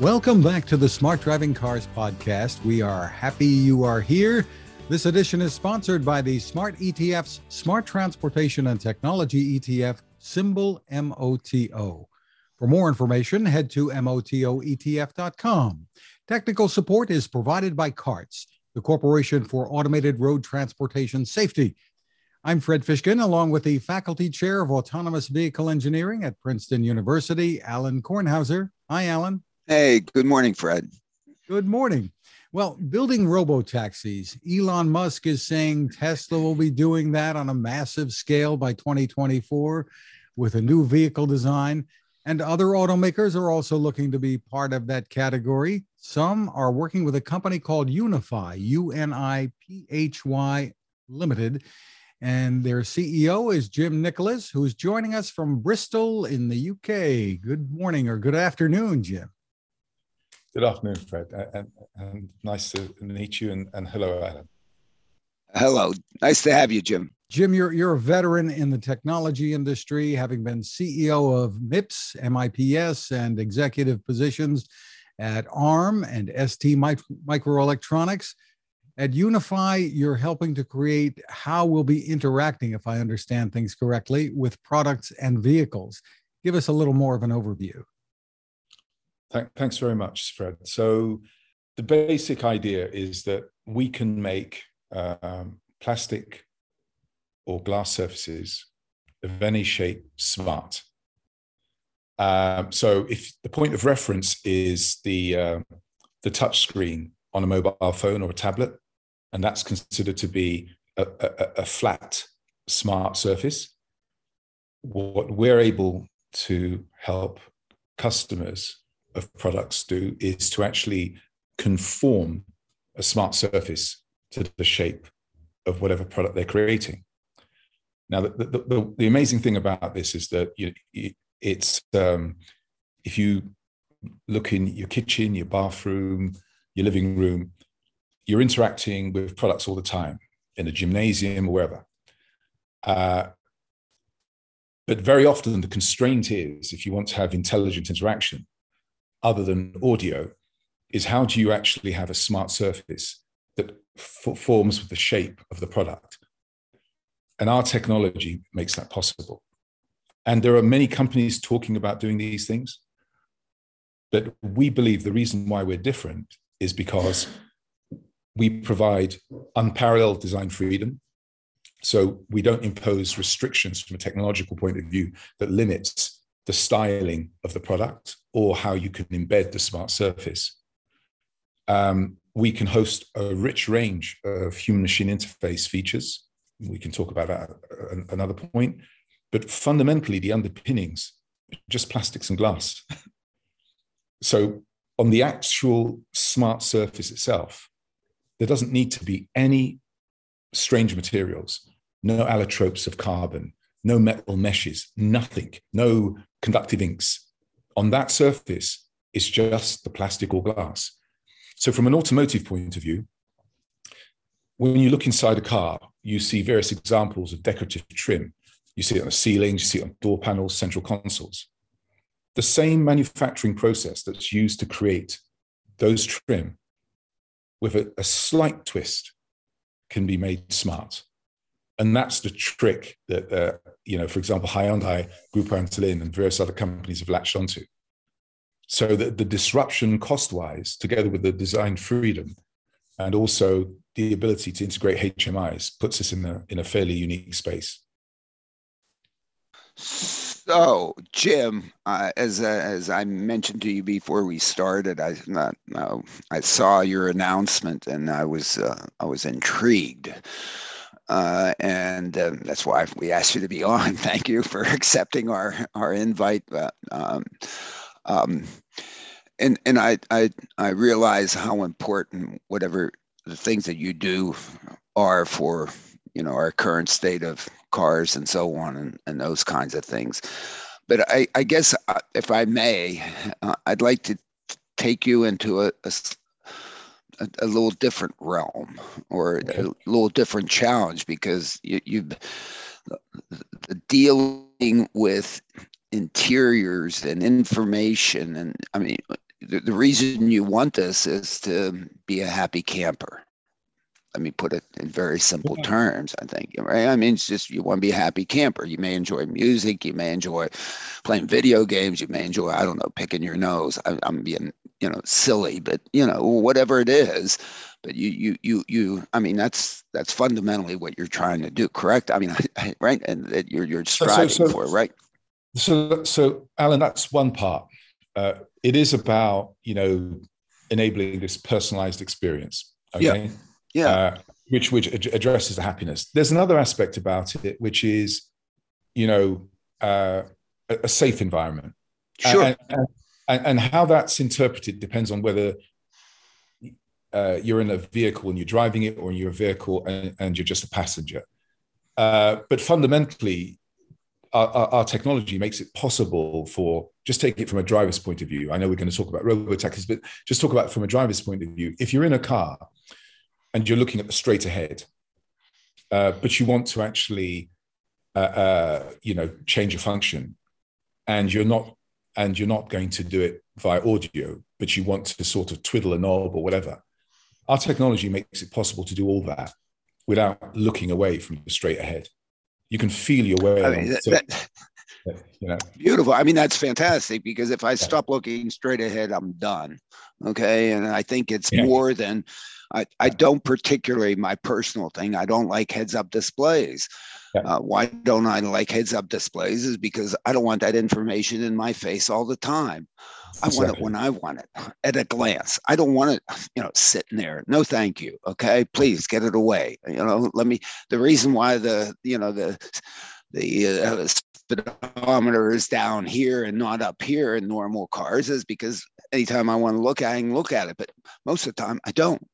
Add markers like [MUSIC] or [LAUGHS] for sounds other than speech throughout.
Welcome back to the Smart Driving Cars podcast. We are happy you are here. This edition is sponsored by the Smart ETF's Smart Transportation and Technology ETF, symbol MOTO. For more information, head to MOTOETF.com. Technical support is provided by CARTS, the Corporation for Automated Road Transportation Safety. I'm Fred Fishkin, along with the Faculty Chair of Autonomous Vehicle Engineering at Princeton University, Alan Kornhauser. Hi, Alan. Hey, good morning, Fred. Good morning. Well, building robo taxis, Elon Musk is saying Tesla will be doing that on a massive scale by 2024 with a new vehicle design. And other automakers are also looking to be part of that category. Some are working with a company called Uniphy, U N I P H Y Limited. And their CEO is Jim Nicholas, who's joining us from Bristol in the UK. Good morning or good afternoon, Jim. Good afternoon, Fred, and, and nice to meet you. And, and, hello, Alan. Hello, nice to have you, Jim. Jim, you're you're a veteran in the technology industry, having been CEO of MIPS, MIPS, and executive positions at ARM and ST Microelectronics. At Uniphy, you're helping to create how we'll be interacting, if I understand things correctly, with products and vehicles. Give us a little more of an overview. Th- thanks very much, Fred. So, the basic idea is that we can make um, plastic or glass surfaces of any shape smart. Um, so, if the point of reference is the uh, the touch screen on a mobile phone or a tablet, and that's considered to be a, a, a flat, smart surface, what we're able to help customers of products do is to actually conform a smart surface to the shape of whatever product they're creating. Now, the, the, the, the amazing thing about this is that you, it's um, if you look in your kitchen, your bathroom, your living room, you're interacting with products all the time in a gymnasium or wherever. Uh, but very often, the constraint is if you want to have intelligent interaction, other than audio is how do you actually have a smart surface that f- forms with the shape of the product? And our technology makes that possible. And there are many companies talking about doing these things. But we believe the reason why we're different is because we provide unparalleled design freedom. So we don't impose restrictions from a technological point of view that limits the styling of the product or how you can embed the smart surface. Um, we can host a rich range of human machine interface features. We can talk about that at another point. But fundamentally, the underpinnings just plastics and glass. [LAUGHS] so, on the actual smart surface itself, there doesn't need to be any strange materials, no allotropes of carbon, no metal meshes, nothing, no conductive inks. On that surface, it's just the plastic or glass. So, from an automotive point of view, when you look inside a car, you see various examples of decorative trim. You see it on the ceilings, you see it on door panels, central consoles. The same manufacturing process that's used to create those trim with a, a slight twist can be made smart and that's the trick that uh, you know for example hyundai Grupo Antolin and various other companies have latched onto. So the, the disruption cost wise together with the design freedom and also the ability to integrate hmis puts us in a in a fairly unique space. So jim uh, as uh, as i mentioned to you before we started i i saw your announcement and i was uh, i was intrigued uh, and uh, that's why we asked you to be on. [LAUGHS] Thank you for [LAUGHS] accepting our our invite. Um, um, and and I, I I realize how important whatever the things that you do are for you know our current state of cars and so on and, and those kinds of things. But I, I guess uh, if I may, uh, I'd like to take you into a, a a, a little different realm or okay. a little different challenge because you, you dealing with interiors and information and i mean the, the reason you want this is to be a happy camper let me put it in very simple yeah. terms i think right? I mean it's just you want to be a happy camper. You may enjoy music you may enjoy playing video games you may enjoy i don't know picking your nose. I, i'm being you know silly but you know whatever it is but you you you you i mean that's that's fundamentally what you're trying to do correct? I mean [LAUGHS] right and that you're you're striving so, so, for right? So so alan that's one part. Uh, it is about you know enabling this personalized experience okay? yeah yeah. Uh, which which addresses the happiness. There's another aspect about it, which is, you know, uh, a, safe environment. Sure. And, and, and, and, how that's interpreted depends on whether uh, you're in a vehicle and you're driving it, or you're a vehicle and, and you're just a passenger. Uh, but fundamentally, our, our, our, technology makes it possible for just take it from a driver's point of view. I know we're going to talk about robo taxis, but just talk about from a driver's point of view. If you're in a car and you're looking at the straight ahead, uh, but you want to actually, uh, uh, you know, change a function, and you're not, and you're not going to do it via audio, but you want to sort of twiddle a knob or whatever. Our technology makes it possible to do all that without looking away from the straight ahead. You can feel your way. I mean, that, that, [LAUGHS] you know. Beautiful. I mean, that's fantastic because if I stop looking straight ahead, I'm done. Okay. And I think it's yeah. more than I, I don't particularly my personal thing. I don't like heads up displays. Yeah. Uh, why don't I like heads up displays? Is because I don't want that information in my face all the time. I exactly. want it when I want it at a glance. I don't want it, you know, sitting there. No, thank you. Okay, please get it away. You know, let me. The reason why the, you know, the the uh, speedometer is down here and not up here in normal cars is because anytime I want to look at it, I can look at it, but most of the time I don't.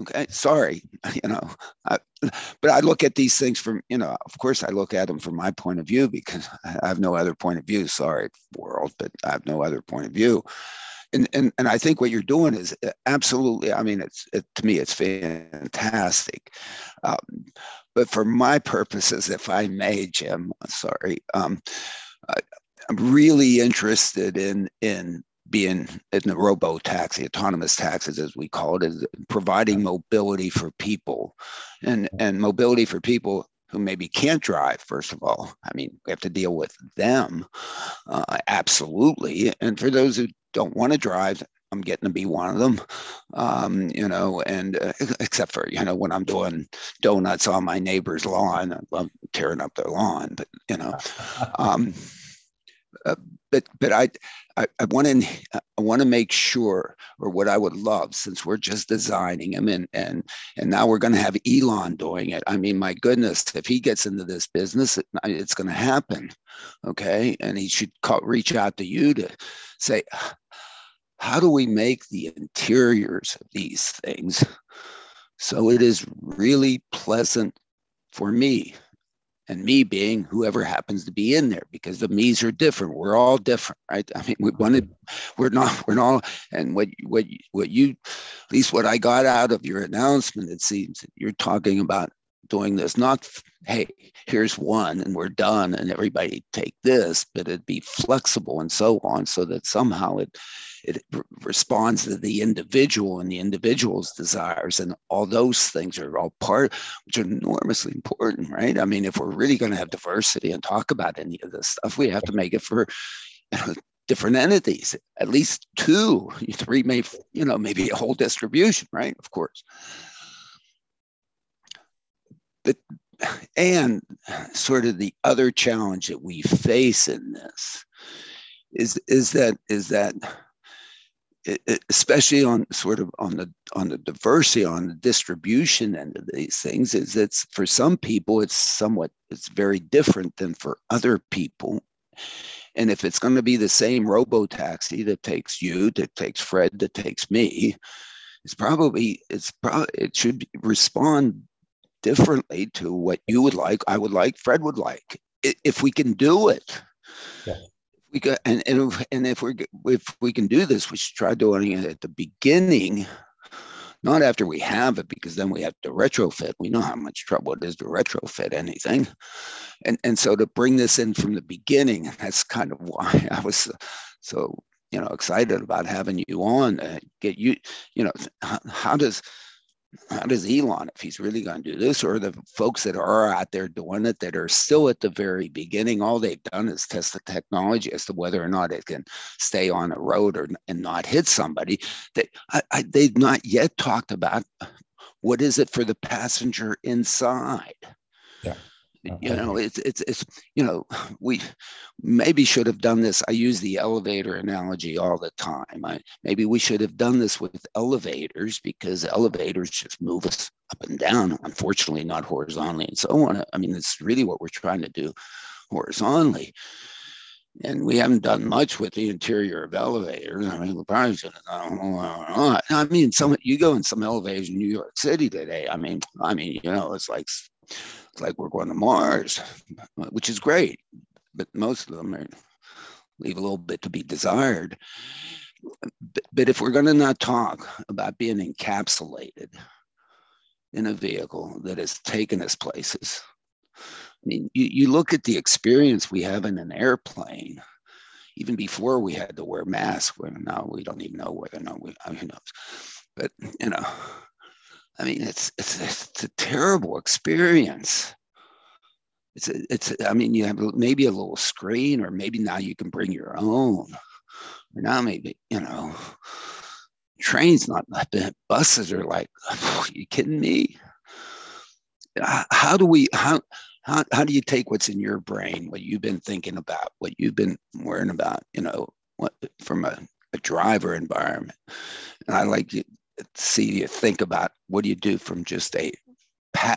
Okay, sorry, [LAUGHS] you know, I, but I look at these things from, you know, of course I look at them from my point of view because [LAUGHS] I have no other point of view. Sorry, world, but I have no other point of view. And, and, and I think what you're doing is uh, absolutely, I mean, it's it, to me, it's fantastic. Um, but for my purposes, if I may, Jim, sorry, um, I'm really interested in in being in the robo taxi, autonomous taxis, as we call it, is providing mobility for people, and and mobility for people who maybe can't drive. First of all, I mean, we have to deal with them, uh, absolutely. And for those who don't want to drive, I'm getting to be one of them, um, you know, and uh, except for, you know, when I'm doing donuts on my neighbor's lawn, I love tearing up their lawn, but, you know, [LAUGHS] um, uh, but, but I, I, want to, I want to make sure, or what I would love, since we're just designing them and, and, and now we're going to have Elon doing it. I mean, my goodness, if he gets into this business, it, it's going to happen. Okay. And he should call, reach out to you to say, how do we make the interiors of these things so it is really pleasant for me and me being whoever happens to be in there because the me's are different. We're all different right? I mean we wanted we're not we're not and what what what you at least what i got out of your announcement it seems you're talking about doing this. Not hey here's one and we're done and everybody take this but it'd be flexible and so on so that somehow it it responds to the individual and the individual's desires. And all those things are all part which are enormously important right? I mean if we're really going to have diversity and talk about any of this stuff we have to make it for you know, different entities. At least two three may you know maybe a whole distribution right? Of course but and sort of the other challenge that we face in this is is that is that especially on sort of on the on the diversity on the distribution end of these things is it's for some people it's somewhat it's very different than for other people. And if it's going to be the same robo taxi that takes you that takes fred that takes me it's probably it's probably it should respond differently to what you would like i would like fred would like if we can do it yeah we got and and if, and if we if we can do this, we should try doing it at the beginning, not after we have it, because then we have to retrofit. We know how much trouble it is to retrofit anything, and and so to bring this in from the beginning, that's kind of why I was so you know excited about having you on. Uh, get you, you know, how, how does how does Elon, if he's really going to do this, or the folks that are out there doing it that are still at the very beginning, all they've done is test the technology as to whether or not it can stay on a road or and not hit somebody. They, I, I, they've not yet talked about uh, what is it for the passenger inside. Yeah Oh, you know it's it's it's you know we maybe should have done this i use the elevator analogy all the time I, maybe we should have done this with elevators because elevators just move us up and down unfortunately not horizontally and so on i mean it's really what we're trying to do horizontally and we haven't done much with the interior of elevators. I mean, we probably should have done a. I mean, some you go in some elevators in New York City today. I mean, I mean, you know, it's like like we're going to Mars, which is great, but most of them are, leave a little bit to be desired. But, but if we're going to not talk about being encapsulated in a vehicle that has taken us places, I mean, you, you look at the experience we have in an airplane, even before we had to wear masks, where now we don't even know whether or not we, who knows. But, you know, I mean, it's it's it's a terrible experience. It's a, it's I mean, you have maybe a little screen, or maybe now you can bring your own. Or now maybe you know, trains not that. Buses are like, [LAUGHS] are you kidding me? How do we how how how do you take what's in your brain, what you've been thinking about, what you've been worrying about, you know, what from a, a driver environment? And I like see you think about what do you do from just a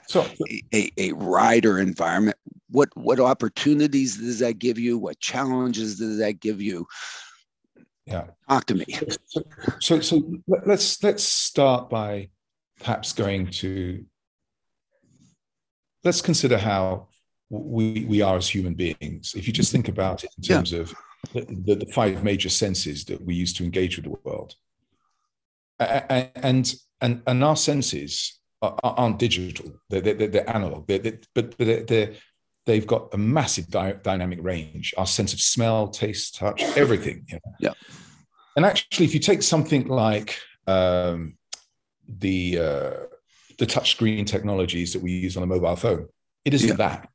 so, a, a, rider environment? What what opportunities does that give you? What challenges does that give you? Yeah. Talk to me. So, so so let's let's start by perhaps going to let's consider how we we are as human beings. If you just think about it in terms yeah. of the, the, the five major senses that we use to engage with the world and and and our senses aren't digital; they're they're, they're analog. They're, they're, but they're, they're they've got a massive dy- dynamic range. Our sense of smell, taste, touch, everything. You know? Yeah. And actually, if you take something like um, the uh, the touchscreen technologies that we use on a mobile phone, it isn't yeah. that.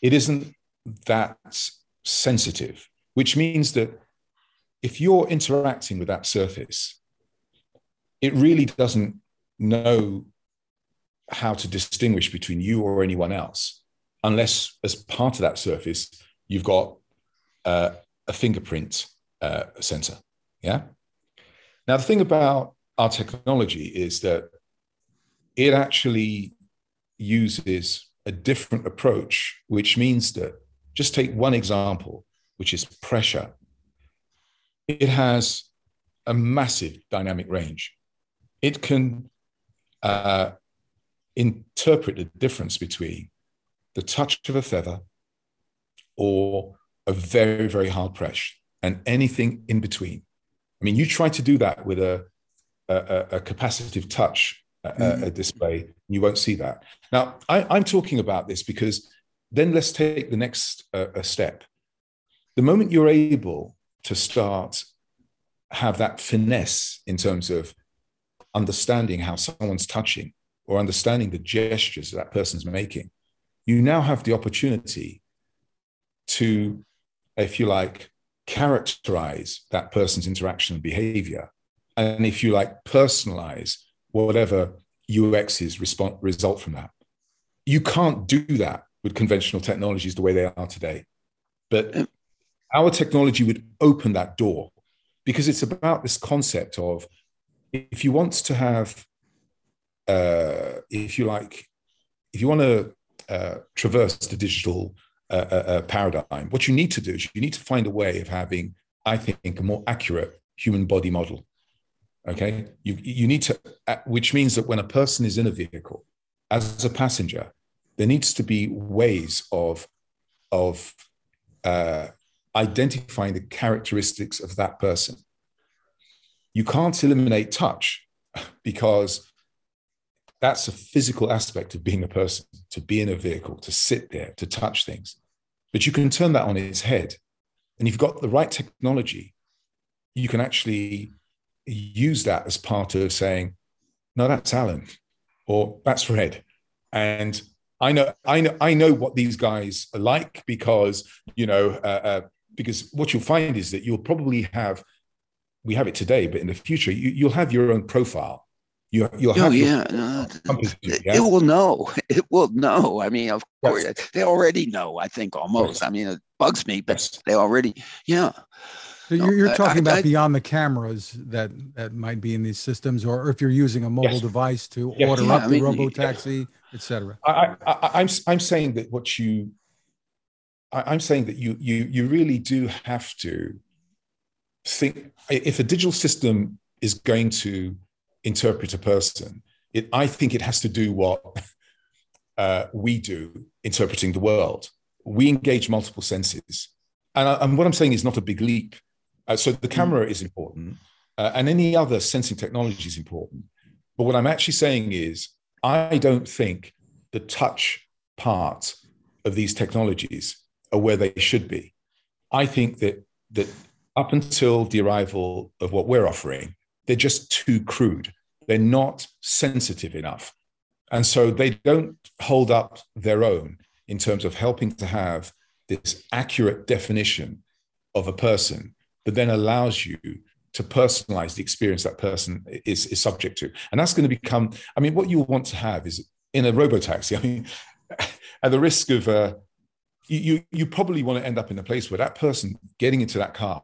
It isn't that sensitive, which means that if you're interacting with that surface, it really doesn't know how to distinguish between you or anyone else unless as part of that surface you've got uh, a fingerprint uh, sensor. Yeah? Now the thing about our technology is that it actually uses a different approach which means that just take one example which is pressure. It has a massive dynamic range it can uh, interpret the difference between the touch of a feather or a very, very hard press and anything in between. I mean, you try to do that with a, a, a capacitive touch mm-hmm. a, display, you won't see that. Now, I, am talking about this because then let's take the next uh, step. The moment you're able to start have that finesse in terms of understanding how someone's touching or understanding the gestures that, person's making, you now have the opportunity to, if you like, characterize that person's interaction and behavior. And if you like, personalize whatever UX's respond, result from that. You can't do that with conventional technologies the way they are today. But our technology would open that door because it's about this concept of if you want to have, uh, if you like, if you want to uh, traverse the digital uh, uh, uh, paradigm, what you need to do is you need to find a way of having, I think, a more accurate human body model. Okay, you you need to, uh, which means that when a person is in a vehicle as a passenger, there needs to be ways of of identifying the characteristics of that person you can't eliminate touch because that's a physical aspect of being a person, to be in a vehicle, to sit there, to touch things. But you can turn that on its head. And you've got the right technology. you can actually use that as part of saying, no, that's Alan or that's Fred. And I know, I know, I know what these guys are like because, you know, uh, uh, because what you'll find is that you'll probably have, we have it today, but in the future, you, will have your own profile. You, you'll oh, have yeah. No, it, yeah. it will know. [LAUGHS] It will know. I mean, of course, yes. they already know, I think almost. Yes. I mean, it bugs me, but yes. they already, yeah. So you're, you're talking I, about I, beyond the cameras that that might be in these systems, or if you're using a mobile yes. device to yes. order yeah, up I mean, the robo taxi, etc. I, I, I'm I'm saying that what you, I, am saying that you you you really do have to think if a digital system is going to interpret a person, it I think it has to do what [LAUGHS] uh, we do interpreting the world. We engage multiple senses, and, and what I'm saying is not a big leap uh, so the camera is important, uh, and any other sensing technology is important. But what I'm actually saying is, I don't think the touch part of these technologies are where they should be. I think that that up until the arrival of what we're offering, they're just too crude. They're not sensitive enough. And so they don't hold up their own in terms of helping to have this accurate definition of a person that then allows you to personalize the experience that person is, is subject to. And that's going to become, I mean, what you want to have is in a robo taxi, [LAUGHS] I mean, at the risk of, uh, you, you probably want to end up in a place where that person getting into that car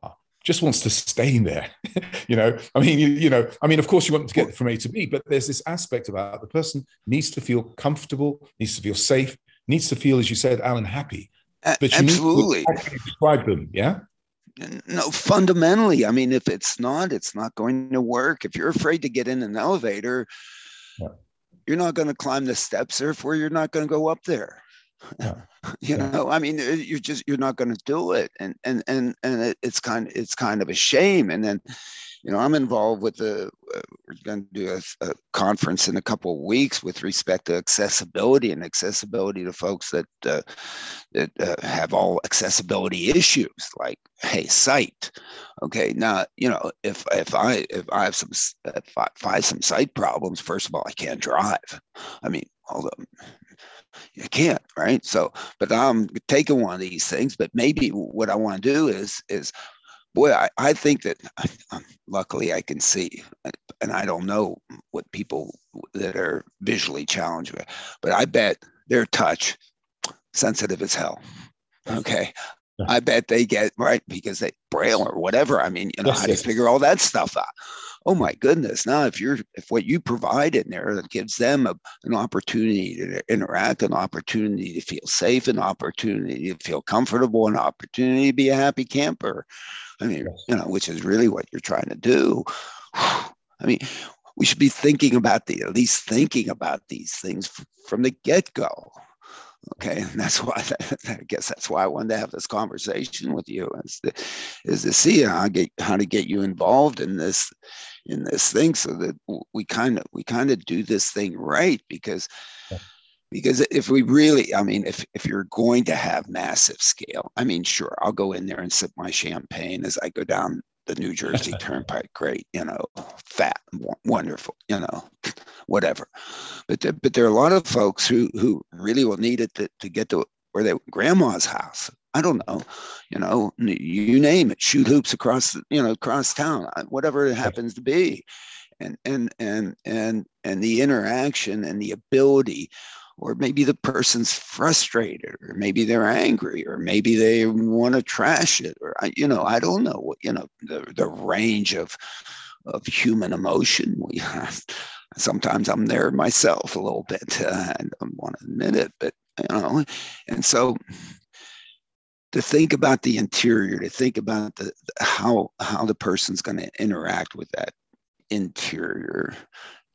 just wants to stay in there. [LAUGHS] you know, I mean, you, you know, I mean, of course you want to get from A to B, but there's this aspect about the person needs to feel comfortable, needs to feel safe, needs to feel, as you said, Alan, happy. But you Absolutely. need to describe them. Yeah no fundamentally i mean if it's not it's not going to work if you're afraid to get in an elevator yeah. you're not going to climb the steps therefore you're not going to go up there yeah. [LAUGHS] you yeah. know i mean uh, you're just you're not going to do it and and and and it, it's kind it's kind of a shame and then you know, I'm involved with the, uh, we're going to do a, a, conference in a couple of weeks with respect to accessibility and accessibility to folks that uh, that uh, have all accessibility issues, like hey, sight. Okay, now you know if if I if I have some if I, if I have some sight problems, first of all, I can't drive. I mean, although you can't right so but i'm taking one of these things but maybe what i want to do is is boy, I, I think that [LAUGHS] um, luckily I can see, and I don't know what people that are visually challenged, but I bet their touch sensitive as hell. Okay. I bet they get right because they braille or whatever. I mean, you know, yes, how yes. to figure all that stuff out. Oh my goodness. Now, if you're, if what you provide in there that gives them a, an opportunity to interact, an opportunity to feel safe, an opportunity to feel comfortable, an opportunity to be a happy camper, I mean, yes. you know, which is really what you're trying to do. [SIGHS] I mean, we should be thinking about the at least thinking about these things from the get-go. Okay, and that's [LAUGHS] why I guess that's why I wanted to have this conversation with you is to, is to see how get how to get you involved in this in this thing so that we kind of we kind of do this thing right because because if we really i mean if if you're going to have massive scale i mean sure i'll go in there and sip my champagne as i go down the new jersey [LAUGHS] turnpike great you know fat wonderful you know whatever. But there, but there are a lot of folks who who really will need it to, to get to where they grandma's house. I don't know you know you name it shoot hoops across you know across town uh, whatever it happens to be. And and and and and the interaction and the ability or maybe the person's frustrated or maybe they're angry or maybe they want to trash it or you know i don't know what you know the, the range of of human emotion we [LAUGHS] have sometimes i'm there myself a little bit uh, i don't want to admit it but you know and so to think about the interior to think about the how how the person's going to interact with that interior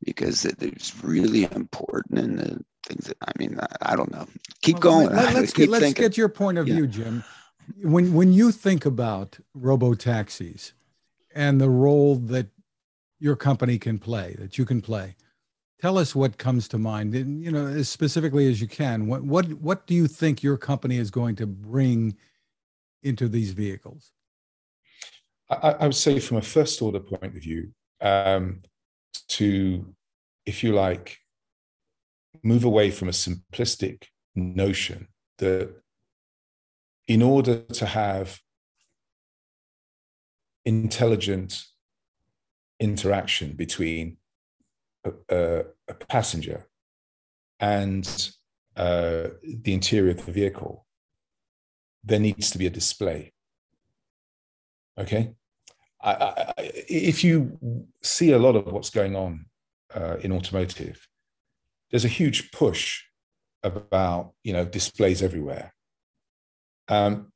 because it's really important and the things that I mean I, I don't know. Keep well, going. Let, us [LAUGHS] get let's thinking. get your point of yeah. view, Jim. When when you think about robo taxis and the role that your company can play, that you can play, tell us what comes to mind. And, you know, as specifically as you can. What what what do you think your company is going to bring into these vehicles? I, I, would say from a first order point of view, um, to, if you like, move away from a simplistic notion that in order to have intelligent interaction between a, a, passenger and uh, the interior of the vehicle, there needs to be a display. Okay? I, I, if you see a lot of what's going on uh, in automotive, there's a huge push about you know displays everywhere. Um,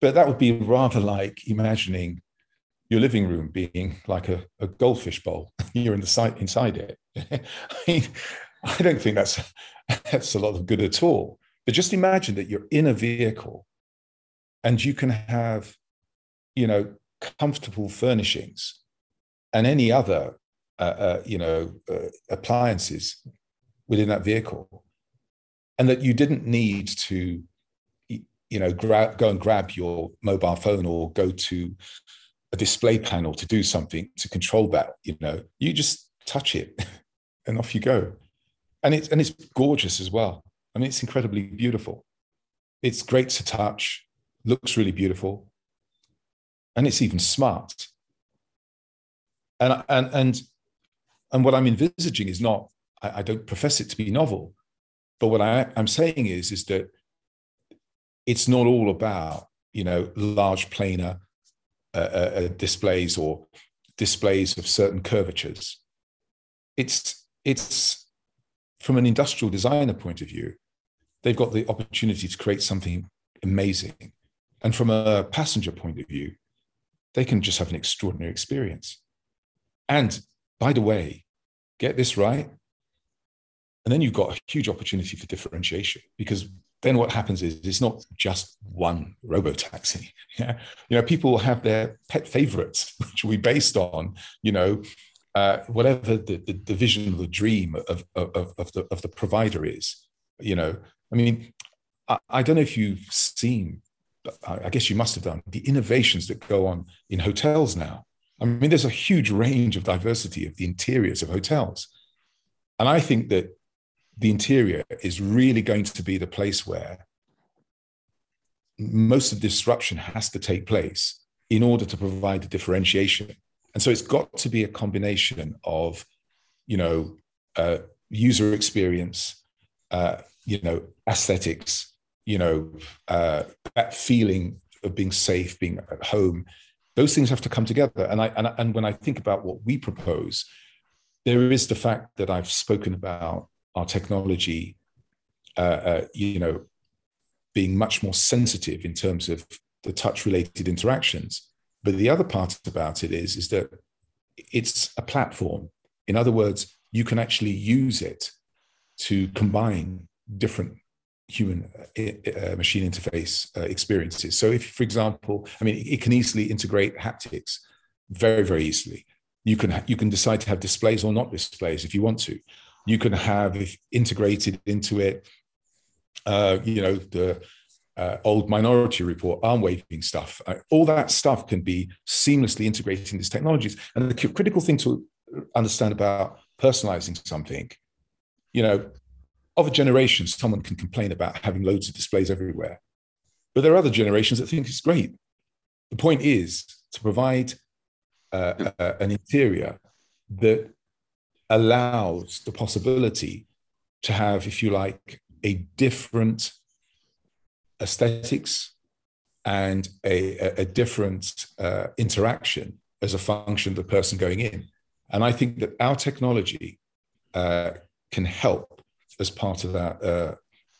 but that would be rather like imagining your living room being like a, a goldfish bowl. [LAUGHS] You're in the site inside it. [LAUGHS] I mean, I don't think that's [LAUGHS] that's a lot of good at all. But just imagine that you're in a vehicle and you can have, you know, comfortable furnishings and any other, uh, uh, you know, uh, appliances within that vehicle, and that you didn't need to, you know, go and grab your mobile phone or go to a display panel to do something to control that. You know, you just touch it, [LAUGHS] and off you go, and it's and it's gorgeous as well. I mean, it's incredibly beautiful. It's great to touch, looks really beautiful, and it's even smart. And and and and what I'm envisaging is not. I, I don't profess it to be novel, but what I, I'm saying is is that it's not all about you know large planar uh, uh, uh displays or displays of certain curvatures. It's it's from an industrial designer point of view, they've got the opportunity to create something amazing. And from a passenger point of view, they can just have an extraordinary experience. And by the way, get this right. And then you've got a huge opportunity for differentiation because then what happens is it's not just one robo taxi. [LAUGHS] Yeah. You know, people will have their pet favorites, [LAUGHS] which be based on, you know, uh, whatever the, the, the, vision the dream of, of, of, the, of the provider is. You know, I mean, I, I don't know if you've seen, I guess you must have done, the innovations that go on in hotels now. I mean, there's a huge range of diversity of the interiors of hotels. And I think that the interior is really going to be the place where most of the disruption has to take place in order to provide the differentiation. And so it's got to be a combination of, you know, uh, user experience, uh, you know, aesthetics, you know, uh, that feeling of being safe, being at home. Those things have to come together. And I, and, and when I think about what we propose, there is the fact that I've spoken about our technology, uh, uh, you know, being much more sensitive in terms of the touch-related interactions. But the other part about it is, is that it's a platform. In other words, you can actually use it to combine different human uh, uh, machine interface uh, experiences. So, if, for example, I mean, it can easily integrate haptics very, very easily. You can you can decide to have displays or not displays if you want to. You can have integrated into it, uh, you know, the uh, old Minority Report, arm waving stuff. Uh, all that stuff can be seamlessly integrated in these technologies. And the critical thing to understand about personalizing something, you know, of a generation, someone can complain about having loads of displays everywhere. But there are other generations that think it's great. The point is to provide uh, uh, an interior that allows the possibility to have, if you like, a different aesthetics and a, a, different uh, interaction as a function of the person going in. And I think that our technology uh, can help as part of that, uh,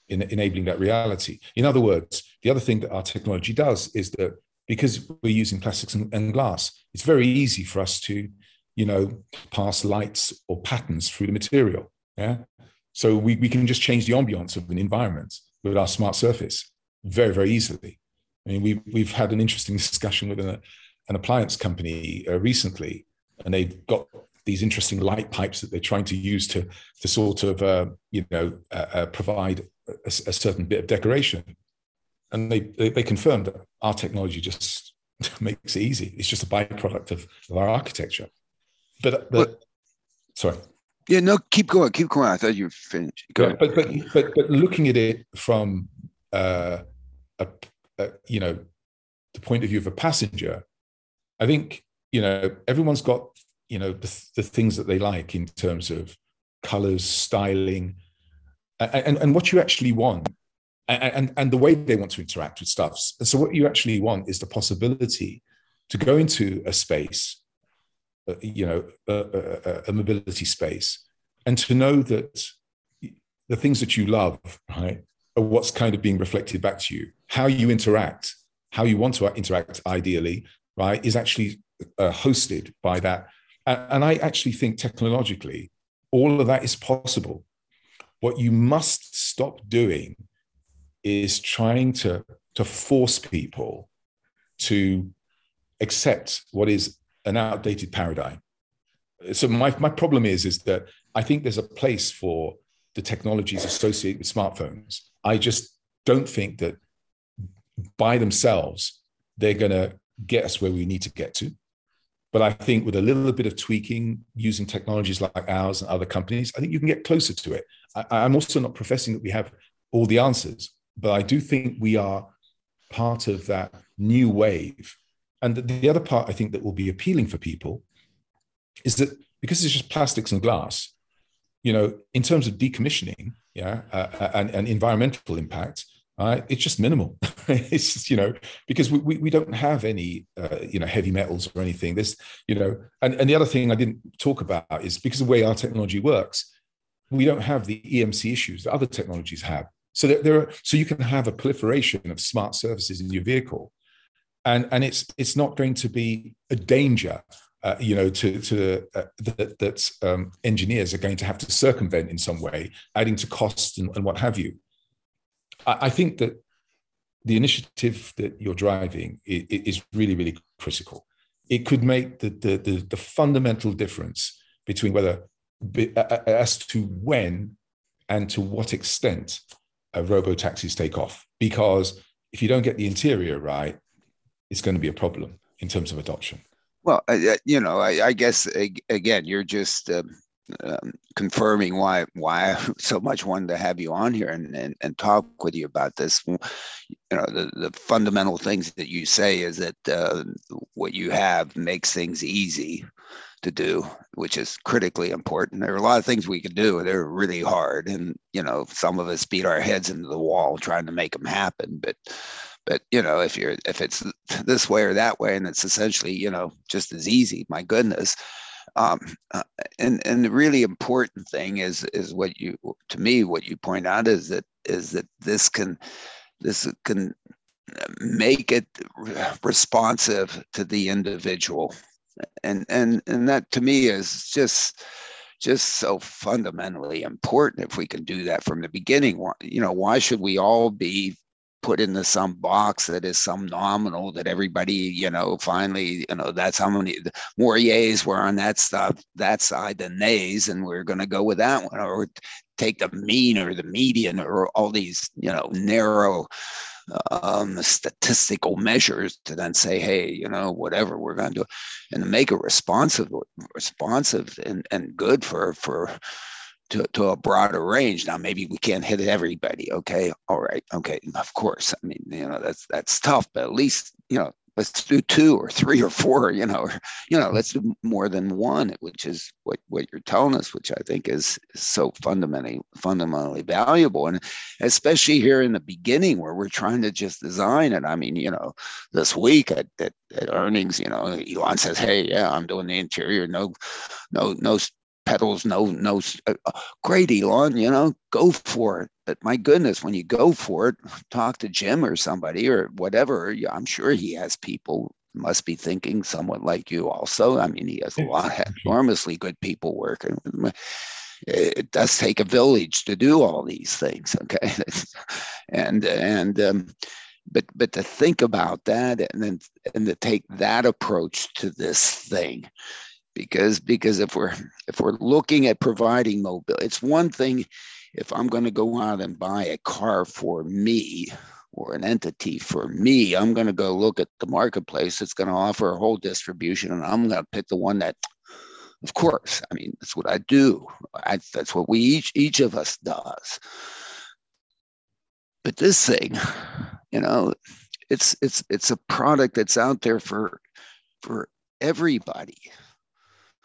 in enabling that reality. In other words, the other thing that our technology does is that because we're using plastics and, and glass, it's very easy for us to, you know, pass lights or patterns through the material. Yeah. So we, we can just change the ambiance of an environment with our smart surface very, very easily. I mean, we, we've had an interesting discussion with an, an appliance company uh, recently, and they've got these interesting light pipes that they're trying to use to to sort of uh, you know uh, uh, provide a, a, certain bit of decoration, and they, they, they confirmed that our technology just [LAUGHS] makes it easy. It's just a byproduct of, of our architecture. But, but sorry. Yeah, no, keep going, keep going. I thought you were finished. Go yeah, but, but but but looking at it from uh, a, a, you know the point of view of a passenger, I think you know everyone's got you know the, the things that they like in terms of colors, styling, and, and, and what you actually want and, and the way they want to interact with stuff. So what you actually want is the possibility to go into a space, Uh, you know, a, a, a, mobility space, and to know that the things that you love, right, are what's kind of being reflected back to you. How you interact, how you want to interact, ideally, right, is actually uh, hosted by that. And I actually think technologically, all of that is possible. What you must stop doing is trying to, to force people to accept what is an outdated paradigm. So my, my problem is, is that I think there's a place for the technologies associated with smartphones. I just don't think that by themselves, they're going to get us where we need to get to. But I think with a little bit of tweaking using technologies like ours and other companies, I think you can get closer to it. I, am also not professing that we have all the answers, but I do think we are part of that new wave. And the other part I think that will be appealing for people is that because it's just plastics and glass, you know, in terms of decommissioning, yeah, uh, uh and, and environmental impact, uh, it's just minimal. [LAUGHS] it's just, you know because we, we, we don't have any uh, you know heavy metals or anything. This you know, and, and the other thing I didn't talk about is because of the way our technology works, we don't have the EMC issues that other technologies have. So there, there are, so you can have a proliferation of smart surfaces in your vehicle, and and it's it's not going to be a danger. Uh, you know, to to uh, that, that um, engineers are going to have to circumvent in some way, adding to costs and, and what have you. I, I, think that the initiative that you're driving is, is really really critical. It could make the, the the, the fundamental difference between whether as to when and to what extent robo taxis take off because if you don't get the interior right, it's going to be a problem in terms of adoption. Well, uh, you know, I, I, guess again, you're just um, um, confirming why why I [LAUGHS] so much wanted to have you on here and, and, and talk with you about this. You know, the, the fundamental things that you say is that uh, what you have makes things easy to do, which is critically important. There are a lot of things we can do. They're really hard, and you know, some of us beat our heads into the wall trying to make them happen. But, but you know, if you're if it's [LAUGHS] this way or that way, and it's essentially you know just as easy, my goodness. Um, uh, and and the really important thing is is what you to me what you point out is that is that this can this can make it responsive to the individual and and and that to me is just just so fundamentally important if we can do that from the beginning you know why should we all be put into some box that is some nominal that everybody you know finally you know that's how many more yays were on that stuff that side than nays and we're going to go with that one or take the mean or the median or all these you know narrow um, statistical measures to then say, hey, you know, whatever we're going to do, and to make it responsive, responsive and, and good for for to, to a broader range. Now, maybe we can't hit everybody. Okay, all right, okay, of course. I mean, you know, that's that's tough, but at least you know let's do two or three or four you know or, [LAUGHS] you know let's do more than one which is what what you're telling us which i think is, is so fundamentally fundamentally valuable and especially here in the beginning where we're trying to just design it i mean you know this week at, at, at earnings you know elon says hey yeah i'm doing the interior no no no pedals, no, no, uh, great, Elon, you know, go for it. But my goodness, when you go for it, [LAUGHS] talk to Jim or somebody or whatever. I'm sure he has people must be thinking somewhat like you also. I mean, he has a lot, [LAUGHS] enormously good people working. It does take a village to do all these things. Okay. [LAUGHS] and, and, um, but, but to think about that and then, and to take that approach to this thing, because because if we're if we're looking at providing mobility, it's one thing if I'm going to go out and buy a car for me, or an entity for me. I'm going to go look at the marketplace that's going to offer a whole distribution, and I'm going to pick the one that, of course, I mean that's what I do. I, that's what we each each of us does. But this thing, you know, it's it's it's a product that's out there for for everybody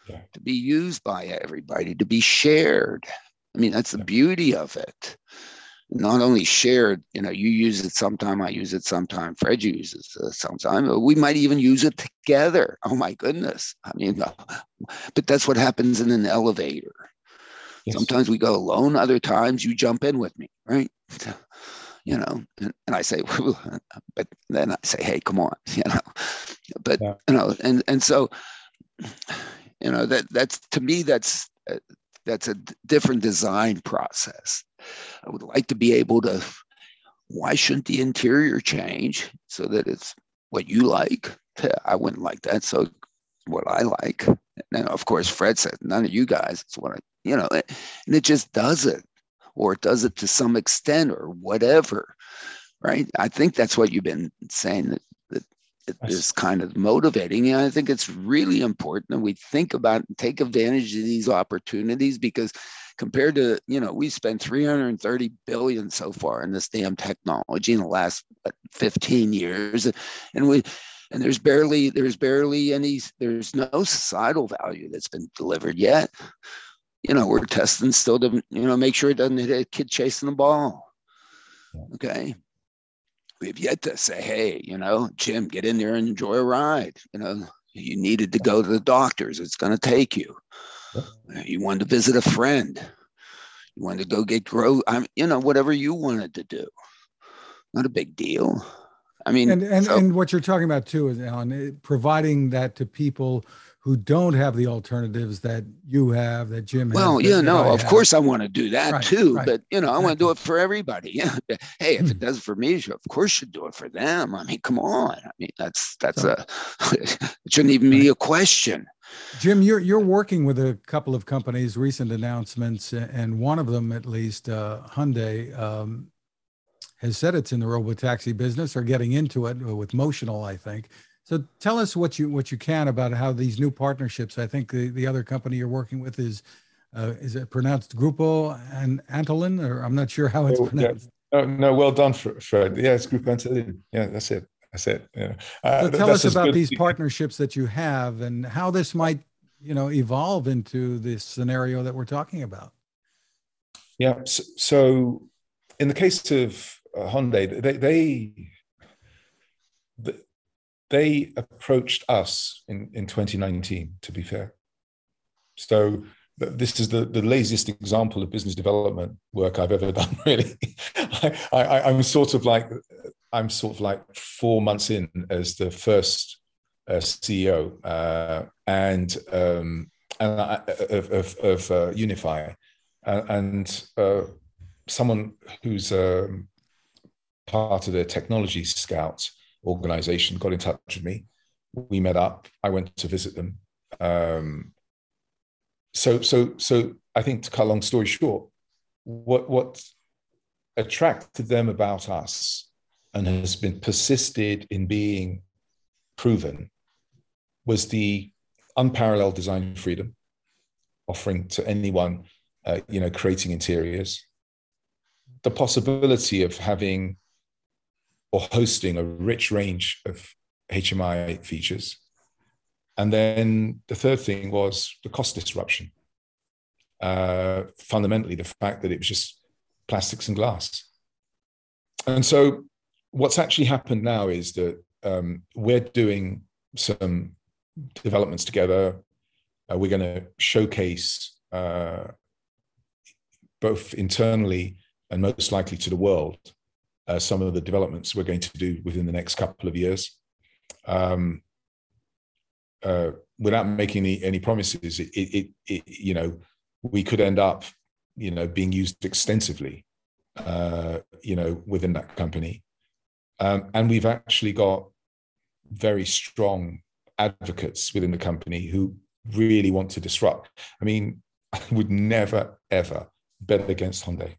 yeah. to be used by everybody to be shared i mean that's the yeah. beauty of it not only shared you know you use it sometime i use it sometime fred uses it sometime we might even use it together oh my goodness i mean uh, but that's what happens in an elevator yes. sometimes we go alone other times you jump in with me right [LAUGHS] you know, and, and I say, [LAUGHS] but then I say, hey, come on, [LAUGHS] you know, but yeah. you know, and and so, you know, that that's to me that's uh, that's a different design process. I would like to be able to. Why shouldn't the interior change so that it's what you like? [LAUGHS] I wouldn't like that. So what I like. And of course, Fred said, none of you guys, it's what I, you know, and it just does it or it does it to some extent or whatever right i think that's what you've been saying that, that is kind of motivating and i think it's really important that we think about and take advantage of these opportunities because compared to you know we spent 330 billion so far in this damn technology in the last 15 years and we and there's barely there's barely any there's no societal value that's been delivered yet you know, we're testing still to, you know, make sure it doesn't hit a kid chasing the ball. Okay. We've yet to say, hey, you know, Jim, get in there and enjoy a ride. You know, you needed to go to the doctors. It's going to take you. You wanted to visit a friend. You wanted to go get grow. I'm, you know, whatever you wanted to do. Not a big deal. I mean, and and, so, and what you're talking about too is Alan, eh, providing that to people who don't have the alternatives that you have, that Jim has. Well, yeah, no, of have. course I want to do that right, too, right. but you know, I want to do it for everybody. [LAUGHS] Yeah. hey, if it hmm. does for me, of course you should do it for them. I mean, come on. I mean, that's that's so, a [LAUGHS] it shouldn't even be a question. Jim, you're you're working with a couple of companies, recent announcements, and one of them, at least, uh, Hyundai, um, has said it's in the robo taxi business or getting into it with Motional, I think. So tell us what you what you can about how these new partnerships. I think the, the other company you're working with is uh, is it pronounced Grupo and Antolin, or I'm not sure how it's oh, pronounced. Yeah. No, no, well done, Fred. Yeah, it's Grupo Antolin. Yeah, that's it. That's it. Yeah. Uh, so tell us about these partnerships that you have and how this might, you know, evolve into this scenario that we're talking about. Yeah. So, so in the case of uh, Hyundai, they, they they approached us in, in 2019, to be fair. So this is the, the laziest example of business development work I've ever [LAUGHS] done, really. I, I'm sort of like, I'm sort of like four months in as the first uh, CEO uh, and, um, and I, of, of, of uh, Uniphy. and uh, someone who's um, part of the technology scouts organization got in touch with me. We met up. I went to visit them. Um, so, so, so I think to cut a long story short, what what attracted them about us and has been persisted in being proven was the unparalleled design freedom offering to anyone uh, you know creating interiors the possibility of having or hosting a rich range of HMI features. And then the third thing was the cost disruption. Uh, fundamentally, the fact that it was just plastics and glass. And so, what's actually happened now is that um, we're doing some developments together. Uh, we're going to showcase uh, both internally and most likely to the world uh, some of the developments we're going to do within the next couple of years. Um, uh, without making any, any promises, it, it, it, you know, we could end up, you know, being used extensively, uh, you know, within that company. Um, and we've actually got very strong advocates within the company who really want to disrupt. I mean, [LAUGHS] I would never, ever bet against Hyundai.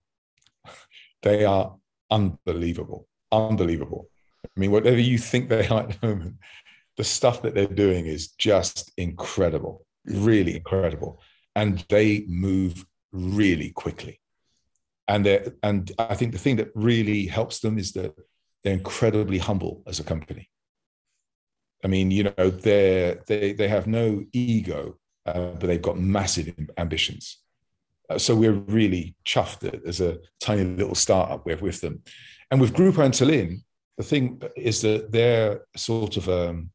They are unbelievable. unbelievable. I mean, whatever you think they are at the moment, the stuff that they're doing is just incredible, really incredible. And they move really quickly. And they and I think the thing that really helps them is that they're incredibly humble as a company. I mean, you know, they they they have no ego, uh, but they've got massive ambitions. Uh, so we're really chuffed that there's a tiny little startup with, with them. And with Grupo Antolin, the thing is that they're sort of um,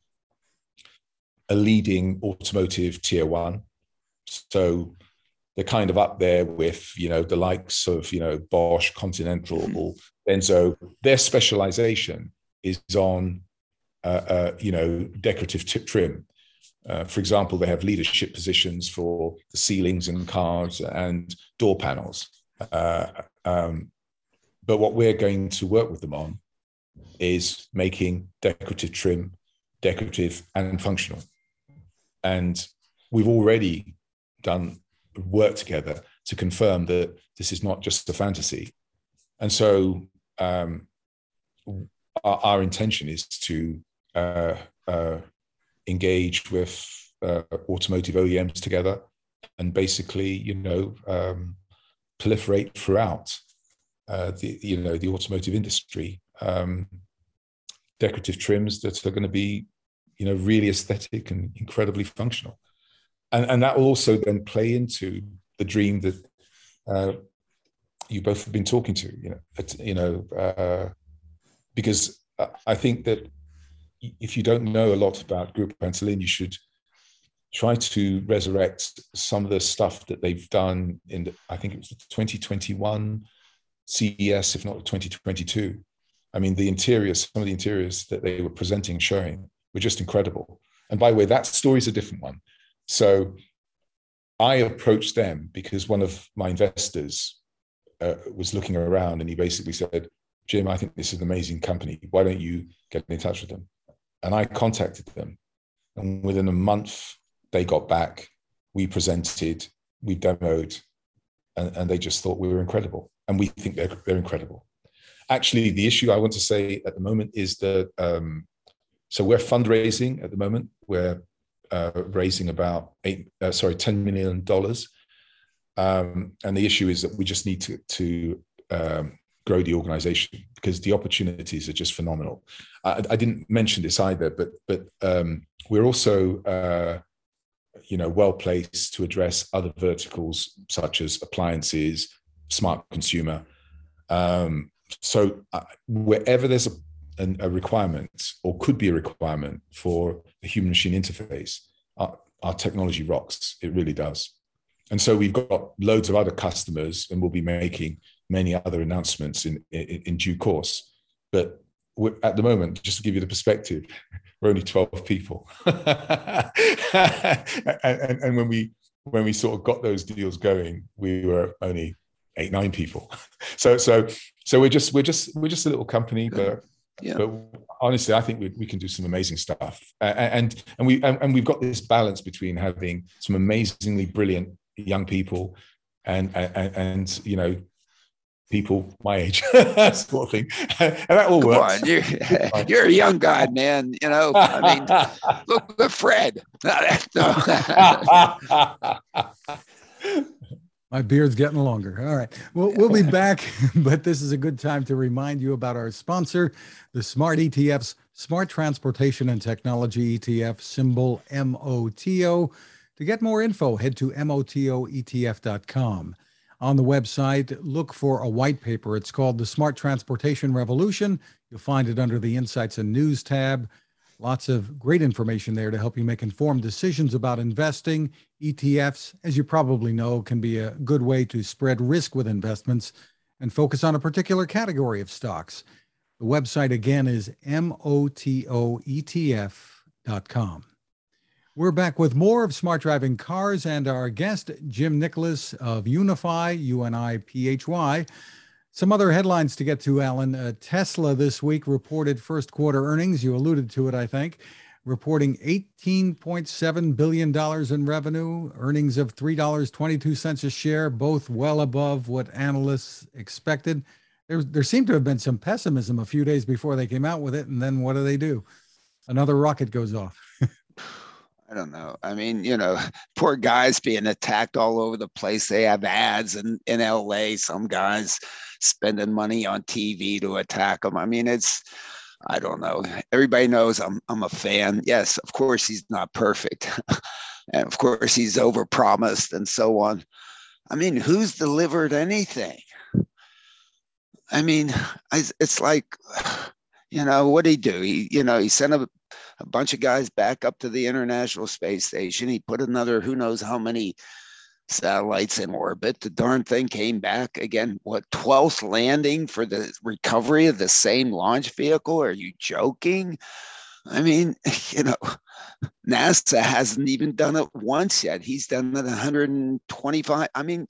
a leading automotive tier one. So they're kind of up there with, you know, the likes of, you know, Bosch, Continental, mm-hmm. Denso. Their specialization is on, uh, uh, you know, decorative tip trim. Uh, for example, they have leadership positions for the ceilings and cars and door panels. Uh, um, but what we're going to work with them on is making decorative trim decorative and functional. And we've already done work together to confirm that this is not just a fantasy. And so um, our, our, intention is to uh, uh, engage with uh, automotive OEMs together and basically, you know, um, proliferate throughout uh, the, you know, the automotive industry. Um, decorative trims that are going to be, you know, really aesthetic and incredibly functional, and and that will also then play into the dream that uh, you both have been talking to. You know, you know, uh, because I think that if you don't know a lot about Grupo Antolin, you should try to resurrect some of the stuff that they've done in the, I think it was 2021 CES, if not 2022. I mean, the interiors, some of the interiors that they were presenting, showing were just incredible. And by the way, that story is a different one. So I approached them because one of my investors uh, was looking around and he basically said, Jim, I think this is an amazing company. Why don't you get in touch with them? And I contacted them. And within a month, they got back. We presented, we demoed, and, and they just thought we were incredible. And we think they're, they're incredible. Actually, the issue I want to say at the moment is that um, so we're fundraising at the moment. We're uh, raising about eight, uh, sorry, ten million dollars, um, and the issue is that we just need to to um, grow the organization because the opportunities are just phenomenal. I, I didn't mention this either, but but um, we're also uh, you know well placed to address other verticals such as appliances, smart consumer. Um, so uh, wherever there's a, a, a, requirement or could be a requirement for a human machine interface, our, our technology rocks. It really does. And so we've got loads of other customers, and we'll be making many other announcements in, in, in due course. But at the moment, just to give you the perspective, [LAUGHS] we're only 12 people. [LAUGHS] and, and, and, when we when we sort of got those deals going, we were only eight, nine people. [LAUGHS] so so so we're just we're just we're just a little company, but yeah. but honestly, I think we, we can do some amazing stuff. and and we and, and we've got this balance between having some amazingly brilliant young people and and, and you know people my age, [LAUGHS] sort of thing. And that all Come works. On, you're, [LAUGHS] [LAUGHS] you're, a young guy, man. You know, I mean, look at Fred. My beard's getting longer. All right. We'll, we'll be back, but this is a good time to remind you about our sponsor, the Smart ETF's Smart Transportation and Technology ETF, symbol MOTO. To get more info, head to MOTOETF.com. On the website, look for a white paper. It's called The Smart Transportation Revolution. You'll find it under the Insights and News tab. Lots of great information there to help you make informed decisions about investing. ETFs, as you probably know, can be a good way to spread risk with investments and focus on a particular category of stocks. The website again is motoetf.com. We're back with more of Smart Driving Cars and our guest, Jim Nicholas of Uniphy, UNIPHY. Some other headlines to get to, Alan. Uh, Tesla this week reported first quarter earnings. You alluded to it, I think, reporting $18.7 billion in revenue, earnings of $3.22 a share, both well above what analysts expected. there there seemed to have been some pessimism a few days before they came out with it, and then what do they do? Another rocket goes off. I don't know. I mean, you know, [LAUGHS] poor guys being attacked all over the place. They have ads in, in LA, some guys spending money on TV to attack them. I mean, it's, I don't know. Everybody knows I'm, I'm a fan. Yes, of course, he's not perfect. [LAUGHS] and of course, he's overpromised and so on. I mean, who's delivered anything? I mean, it's like, [SIGHS] you know, what did he do? He, you know, he sent a a bunch of guys back up to the International Space Station. He put another who knows how many satellites in orbit. The darn thing came back again. What 12th landing for the recovery of the same launch vehicle? Are you joking? I mean, [LAUGHS] you know, NASA hasn't even done it once yet. He's done it 125. I mean,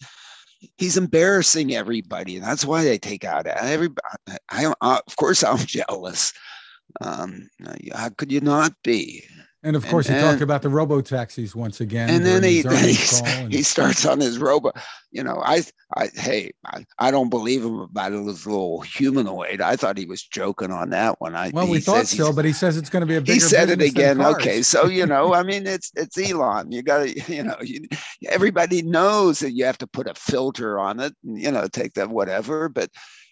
he's embarrassing everybody, and that's why they take out everybody. I, I, of course, I'm [LAUGHS] jealous. Um, how could you not be? And of course, and, he talked about the robo taxis once again. And then he and he starts on his robo. You know, I, I hey, I, I don't believe him about his little humanoid. I thought he was joking on that one. I well, we thought so, but he says it's going to be a bigger. He said it again. Okay, so you know, I mean, it's it's Elon. You got to, you know, you, everybody knows that you have to put a filter on it. And, you know, take that whatever. But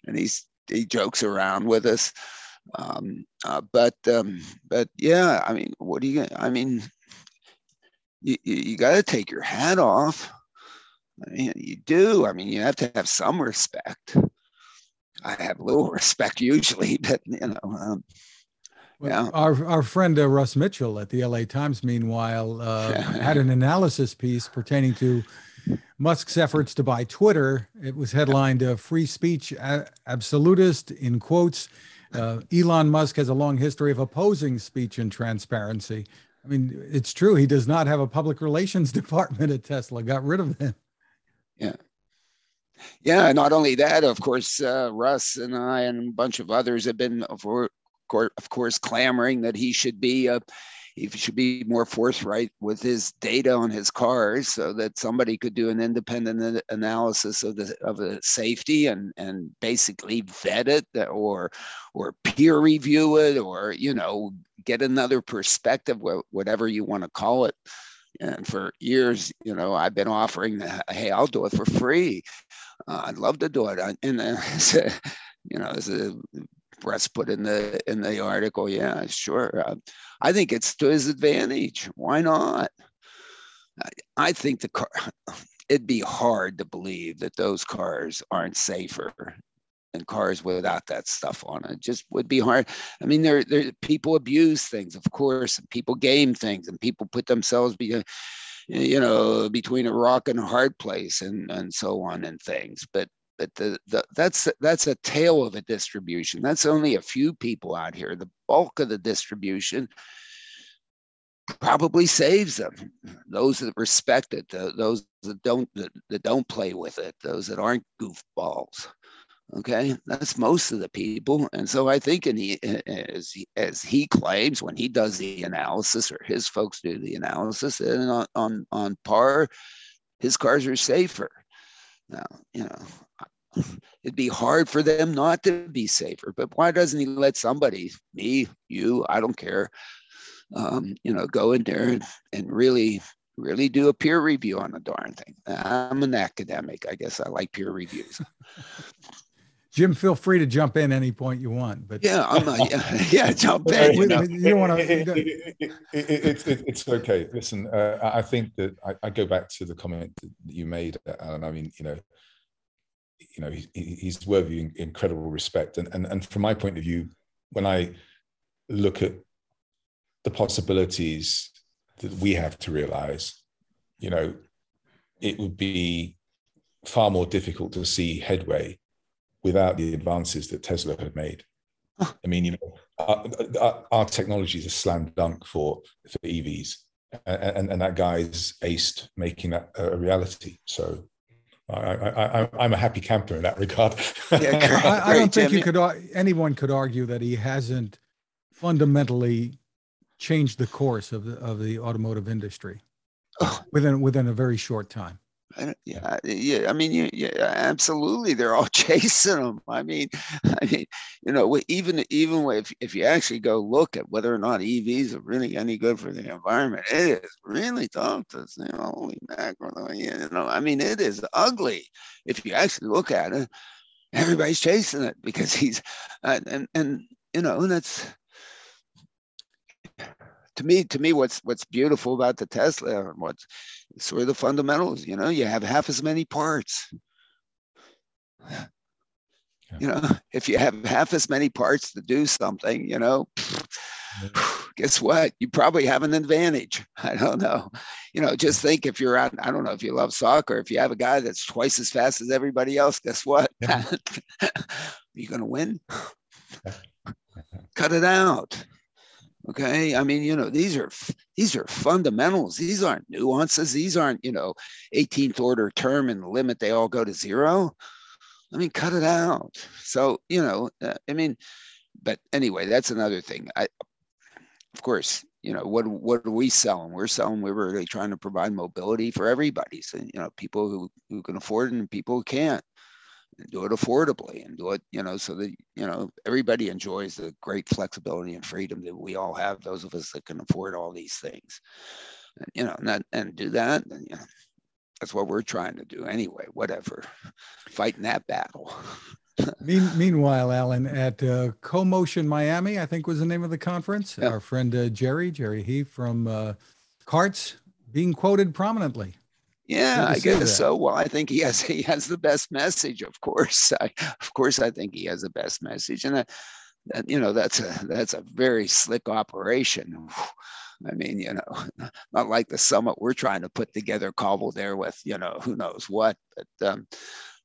and he's he jokes around with us. Um, uh, but um, but yeah, I mean, what do you? I mean, you you got to take your hat off. I mean, you do. I mean, you have to have some respect. I have little [LAUGHS] respect usually, but you know. Um, well, yeah. Our our friend uh, Russ Mitchell at the LA Times, meanwhile, uh, [LAUGHS] had an analysis piece pertaining to Musk's efforts to buy Twitter. It was headlined uh, "Free Speech Absolutist" in quotes. Uh, Elon Musk has a long history of opposing speech and transparency. I mean, it's true. He does not have a public relations [LAUGHS] department at Tesla. Got rid of them. Yeah. Yeah. Not only that, of course, uh, Russ and I and a bunch of others have been, of course, clamoring that he should be a he should be more forthright with his data on his cars so that somebody could do an independent analysis of the of the safety and and basically vet it or or peer review it or you know get another perspective whatever you want to call it. And for years you know i've been offering hey i'll do it for free. Uh, i'd love to do it. And uh, [LAUGHS] you know as a Russ put in the in the article. Yeah, sure. Uh, I think it's to his advantage. Why not? I, I think the car. [SIGHS] It'd be hard to believe that those cars aren't safer than cars without that stuff on it. it just would be hard. I mean, there, there people abuse things, of course, and people game things, and people put themselves be, you know, between a rock and a hard place, and and so on and things. But but the, the, that's that's a tail of a distribution. That's only a few people out here. The bulk of the distribution probably saves them. Those that respect it, those that don't that, that don't play with it, those that aren't goofballs. Okay, that's most of the people, and so I think, in he, as as he claims, when he does the analysis, or his folks do the analysis, and on on, on par, his cars are safer. Now, you know, [SIGHS] it'd be hard for them not to be safer. But why doesn't he let somebody, me, you, I don't care, um, you know, go in there and, and really, really do a peer review on a darn thing? I'm an academic. I guess I like peer reviews. [LAUGHS] Jim, feel free to jump in any point you want. But yeah, I'm not, yeah, [LAUGHS] yeah, jump in. You, know. you don't want to. It's it's okay. Listen, uh, I think that I, I, go back to the comment that you made, and I mean, you know, you know, he, he's worthy incredible respect, and and and from my point of view, when I look at the possibilities that we have to realize, you know, it would be far more difficult to see headway without the advances that Tesla had made. Ah. I mean, you know, our, our, our technology is a slam dunk for for EVs, and, and that guy's aced making that a reality. So. I, I, am a happy camper in that regard. Yeah, [LAUGHS] I, I, don't think you could anyone could argue that he hasn't fundamentally changed the course of the of the automotive industry within within a very short time. I yeah, yeah. I mean, yeah, yeah, absolutely. They're all [LAUGHS] chasing them. I mean, [LAUGHS] I mean, you know, even even if if you actually go look at whether or not EVs are really any good for the environment, it is really tough to say, holy mackerel. You know, I mean, it is ugly if you actually look at it. Everybody's chasing it because [LAUGHS] he's, uh, and and you know, and that's to me, to me, what's what's beautiful about the Tesla and what's sort of the fundamentals, you know, you have half as many parts. Yeah. You know, if you have half as many parts to do something, you know, [SIGHS] guess what? You probably have an advantage. [LAUGHS] I don't know. You know, just think if you're out, I don't know if you love soccer, if you have a guy that's twice as fast as everybody else, guess what? Yeah. [LAUGHS] Are you going to win? Cut it out. Okay. I mean, you know, these are these are fundamentals. These aren't nuances. These aren't, you know, 18th order term and the limit, they all go to zero. I mean, cut it out. So, you know, uh, I mean, but anyway, that's another thing. I of course, you know, what what are we selling? We're selling, we're really trying to provide mobility for everybody. So, you know, people who, who can afford it and people who can't and do it affordably and do it, you know, so that, you know, everybody enjoys the great flexibility and freedom that we all have, those of us that can afford all these things. And, you know, and, that, and do that, and, you know, that's what we're trying to do anyway, whatever, fighting that battle. [LAUGHS] Mean, meanwhile, Alan, at uh, CoMotion Miami, I think was the name of the conference, yeah. our friend uh, Jerry, Jerry He from uh, CARTS, being quoted prominently. Yeah, I guess so. Well, I think he has [LAUGHS] he has the best message. Of course, I, of course, I think he has the best message, and that, that you know that's a that's a very slick operation. I mean, you know, [LAUGHS] not like the summit we're trying to put together, cobbled there with you know who knows what. But um,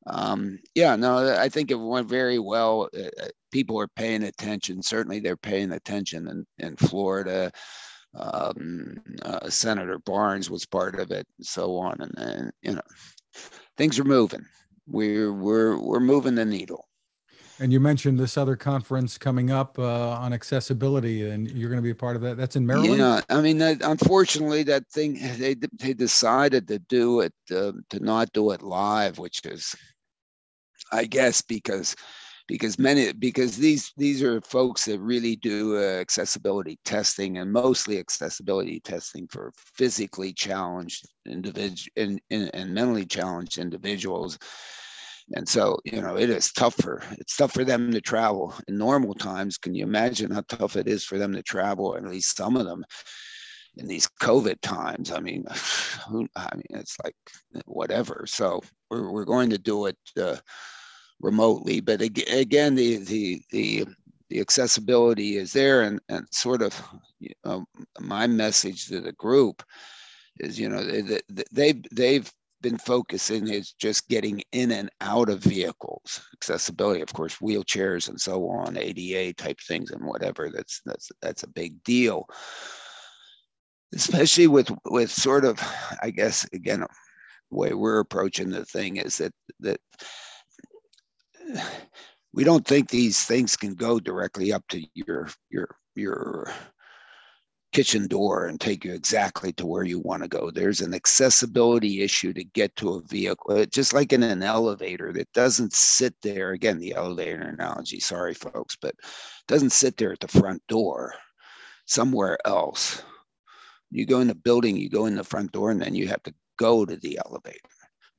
um, yeah, no, I think it went very well. Uh, uh people are paying attention. Certainly, they're paying attention in in Florida um, uh, Senator Barnes was part of it, and so on. And then you know, things are moving. We're we're we're moving the needle. And you mentioned this other conference coming up uh, on accessibility, and you're going to be a part of that. That's in Maryland. Yeah, I mean, unfortunately, that thing they they decided to do it uh, to not do it live, which is, I guess, because because many because these these are folks that really do uh, accessibility testing and mostly accessibility testing for physically challenged individuals and, and, and mentally challenged individuals. And so you know it is tougher it's tough for them to travel. In normal times can you imagine how tough it is for them to travel at least some of them in these covid times? I mean [SIGHS] who, i mean it's like whatever. So we're, we're going to do it uh, remotely. But again, the the the the accessibility is there, and and sort of you know, my message to the group is you know they, they've they've been focusing is just getting in and out of vehicles accessibility of course wheelchairs and so on ada type things and whatever that's that's that's a big deal especially with with sort of i guess again the way we're approaching the thing is that that [SIGHS] we don't think these things can go directly up to your your your kitchen door and take you exactly to where you want to go. There's an accessibility issue to get to a vehicle, just like in an elevator that doesn't sit there. Again, the elevator analogy, sorry, folks, but doesn't sit there at the front door somewhere else. You go in the building, you go in the front door, and then you have to go to the elevator.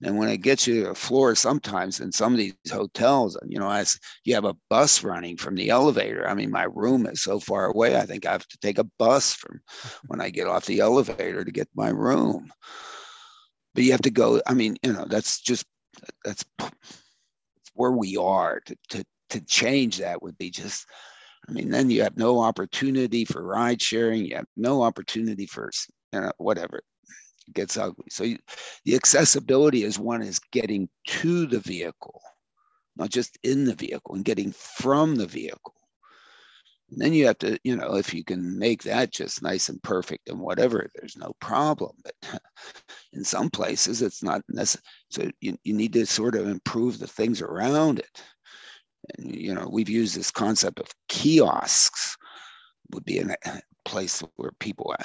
And when it gets you to the floor, sometimes in some of these hotels, you know, as you have a bus running from the elevator. I mean, my room is so far away. I think I have to take a bus from [LAUGHS] when I get off the elevator to get my room. But you have to go. I mean, you know, that's just that's where we are. To to to change that would be just. I mean, then you have no opportunity for ride sharing. You have no opportunity for you know whatever gets ugly. So you, the accessibility is one is getting to the vehicle, not just in the vehicle, and getting from the vehicle. And then you have to, you know, if you can make that just nice and perfect and whatever, there's no problem. But [LAUGHS] in some places, it's not necessary. So you, you need to sort of improve the things around it. And, you know, we've used this concept of kiosks would be a place where people uh,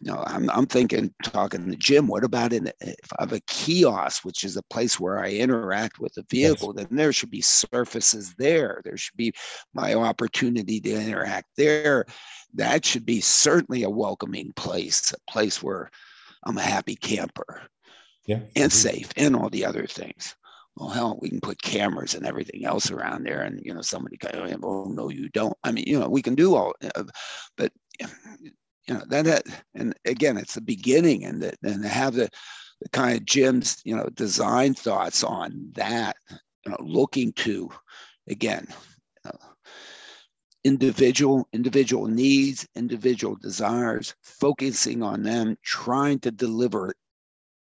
you know, I'm, I'm thinking, talking to Jim, what about in, if I have a kiosk, which is a place where I interact with the vehicle, yes. then there should be surfaces there. There should be my opportunity to interact there. That should be certainly a welcoming place, a place where I'm a happy camper yeah. and safe and all the other things. Well, hell, we can put cameras and everything else around there, and you know, somebody kind of, oh no, you don't. I mean, you know, we can do all, uh, but you know that, that and again it's the beginning and the, and have the, the kind of jim's you know design thoughts on that you know looking to again uh, individual individual needs individual desires focusing on them trying to deliver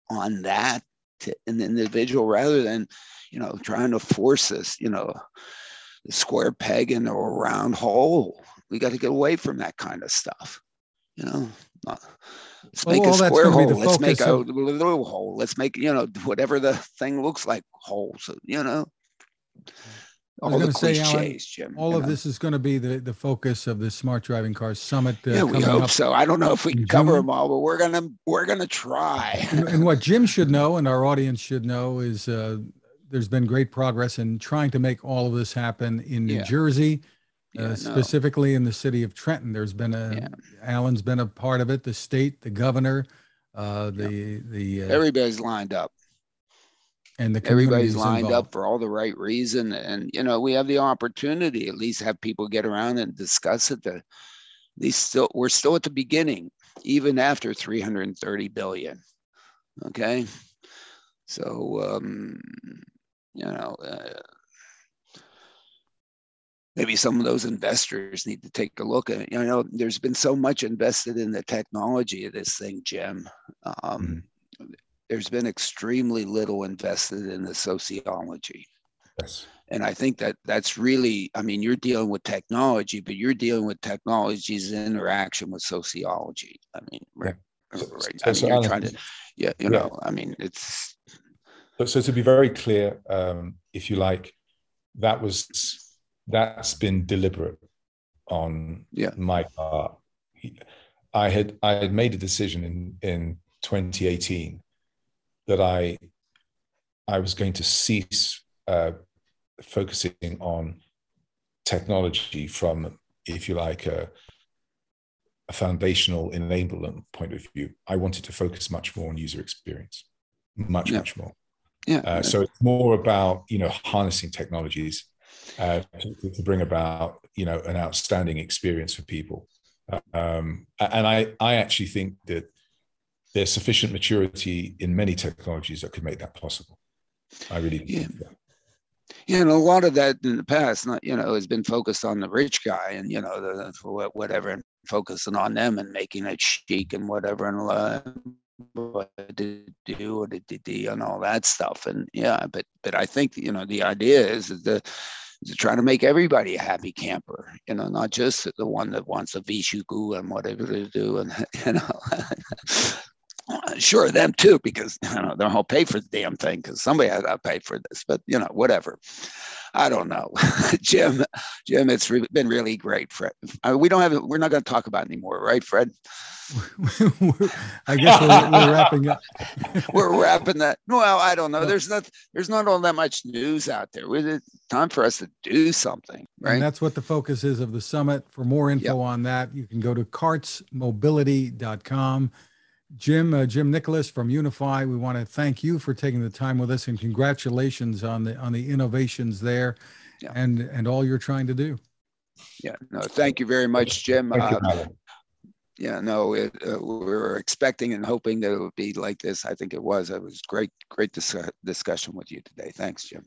on that to an individual rather than you know trying to force this you know the square peg in a round hole. We got to get away from that kind of stuff you know, let's make a square hole. Let's make a of... little hole. Let's make, you know, whatever the thing looks like holes, you know. All going to say, Alan, Jim, all of know? this is going to be the, the focus of the Smart Driving Cars Summit. Uh, yeah, we hope so. I don't know if we can cover them all, but we're gonna we're gonna try. [LAUGHS] and, and, what Jim should know, and our audience should know, is uh, there's been great progress in trying to make all of this happen in New yeah. Jersey yeah, uh, specifically no. in the city of Trenton. There's been a yeah. Alan's been a part of it. The state, the governor, uh, the yeah. the uh, everybody's lined up, and the everybody's lined involved. up for all the right reason. And you know, we have the opportunity at least have people get around and discuss it. The these still we're still at the beginning, even after 330 billion. Okay, so um, you know. Uh, maybe some of those investors need to take a look at it. You know, there's been so much invested in the technology of this thing, Jim. Um, mm-hmm. There's been extremely little invested in the sociology. Yes. And I think that that's really, I mean, you're dealing with technology, but you're dealing with technology's interaction with sociology. I mean, yeah. right, right. So, I mean, so you're trying to, yeah, you yeah. know, I mean, it's. But so to be very clear, um, if you like, that was that's been deliberate on yeah. my part. I had I had made a decision in in 2018 that I I was going to cease uh, focusing on technology from, if you like, a, a, foundational enablement point of view. I wanted to focus much more on user experience, much yeah. much more. Yeah. Uh, so it's more about you know harnessing technologies uh, to, to, bring about you know an outstanding experience for people. Um, and I I actually think that there's sufficient maturity in many technologies that could make that possible. I really yeah. Yeah, and a lot of that in the past, not you know, has been focused on the rich guy and you know the, whatever, and focusing on them and making it chic and whatever, and uh, what to do, what to do, and all that stuff. And yeah, but but I think you know the idea is that the to try to make everybody a happy camper, you know, not just the one that wants a Vishuku and whatever to do. And, [LAUGHS] you know, sure, them too, because, you know, they'll pay for the damn thing because somebody has to pay for this, but, you know, whatever. I don't know, [LAUGHS] Jim. Jim, it's re- been really great, Fred. Uh, we don't have. We're not going to talk about anymore, right, Fred? [LAUGHS] I guess we're, we're, wrapping up. [LAUGHS] we're wrapping that. Well, I don't know. There's not. There's not all that much news out there. It's time for us to do something, right? And that's what the focus is of the summit. For more info yep. on that, you can go to cartsmobility.com. Jim, uh, Jim Nicholas from Uniphy, we want to thank you for taking the time with us and congratulations on the on the innovations there, yeah. and and all you're trying to do. Yeah, no, thank you very much, Jim. Uh, yeah, no, it, uh, we were expecting and hoping that it would be like this. I think it was. It was great, great dis- discussion with you today. Thanks, Jim.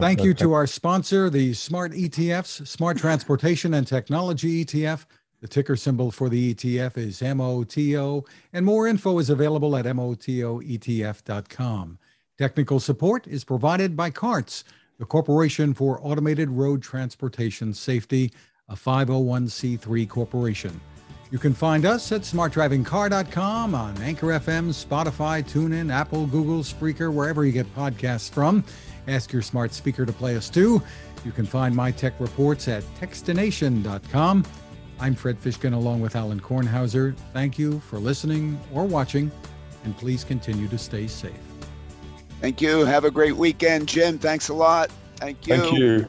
Thank you to our sponsor, the Smart ETFs, Smart Transportation and Technology ETF. The ticker symbol for the ETF is MOTO, and more info is available at MOTOETF.com. Technical support is provided by CARTS, the Corporation for Automated Road Transportation Safety, a 501c3 corporation. You can find us at smartdrivingcar.com on Anchor FM, Spotify, TuneIn, Apple, Google, Spreaker, wherever you get podcasts from. Ask your smart speaker to play us too. You can find my tech reports at techstination.com. I'm Fred Fishkin along with Alan Kornhauser. Thank you for listening or watching, and please continue to stay safe. Thank you. Have a great weekend, Jim. Thanks a lot. Thank you. Thank you.